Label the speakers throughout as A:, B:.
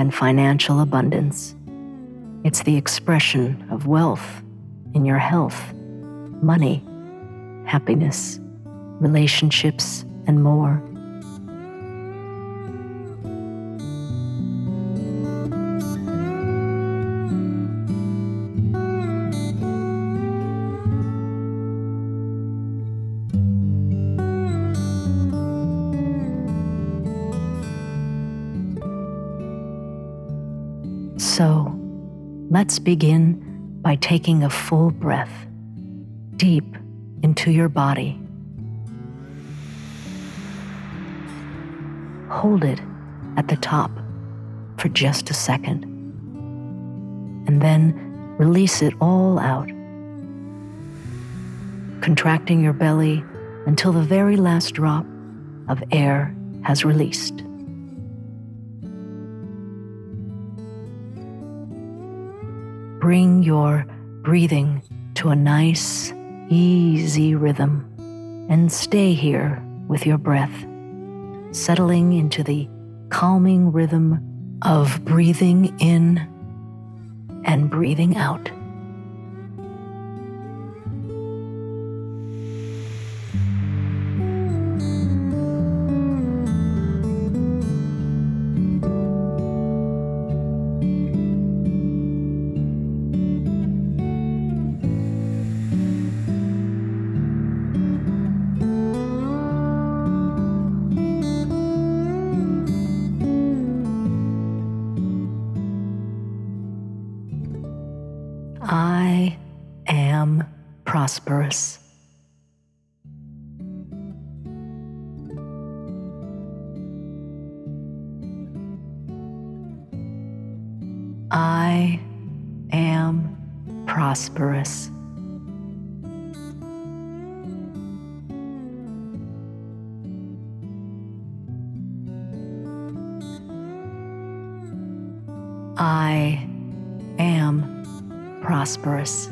A: than financial abundance. It's the expression of wealth in your health, money, happiness, relationships, and more. Let's begin by taking a full breath deep into your body. Hold it at the top for just a second, and then release it all out, contracting your belly until the very last drop of air has released. Bring your breathing to a nice, easy rhythm and stay here with your breath, settling into the calming rhythm of breathing in and breathing out. Am prosperous. I am prosperous. I am prosperous.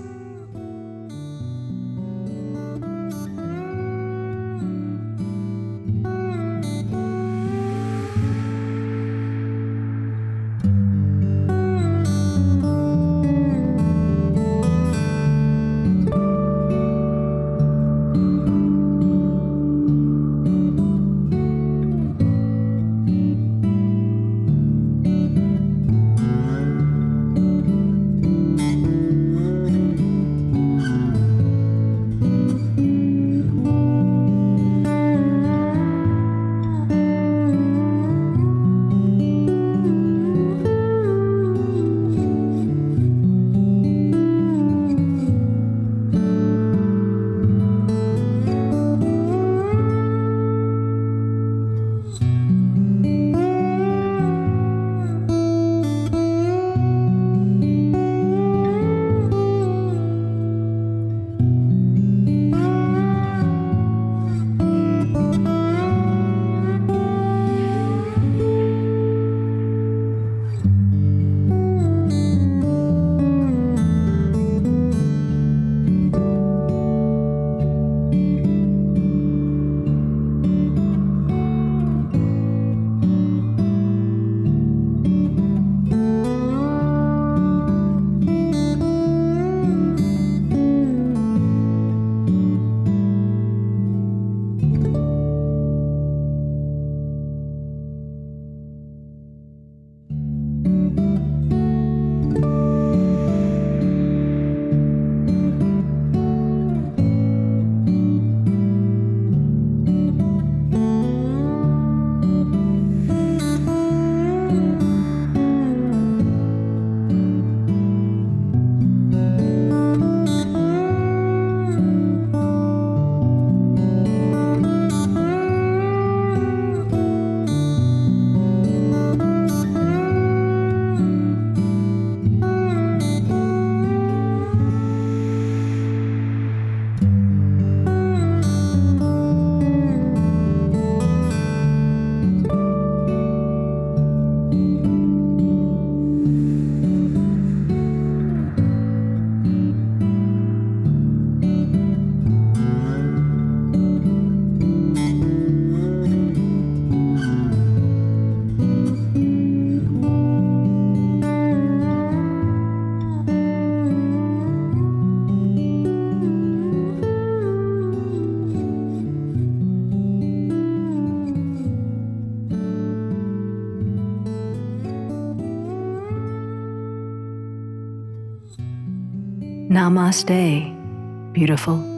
A: Namaste, beautiful.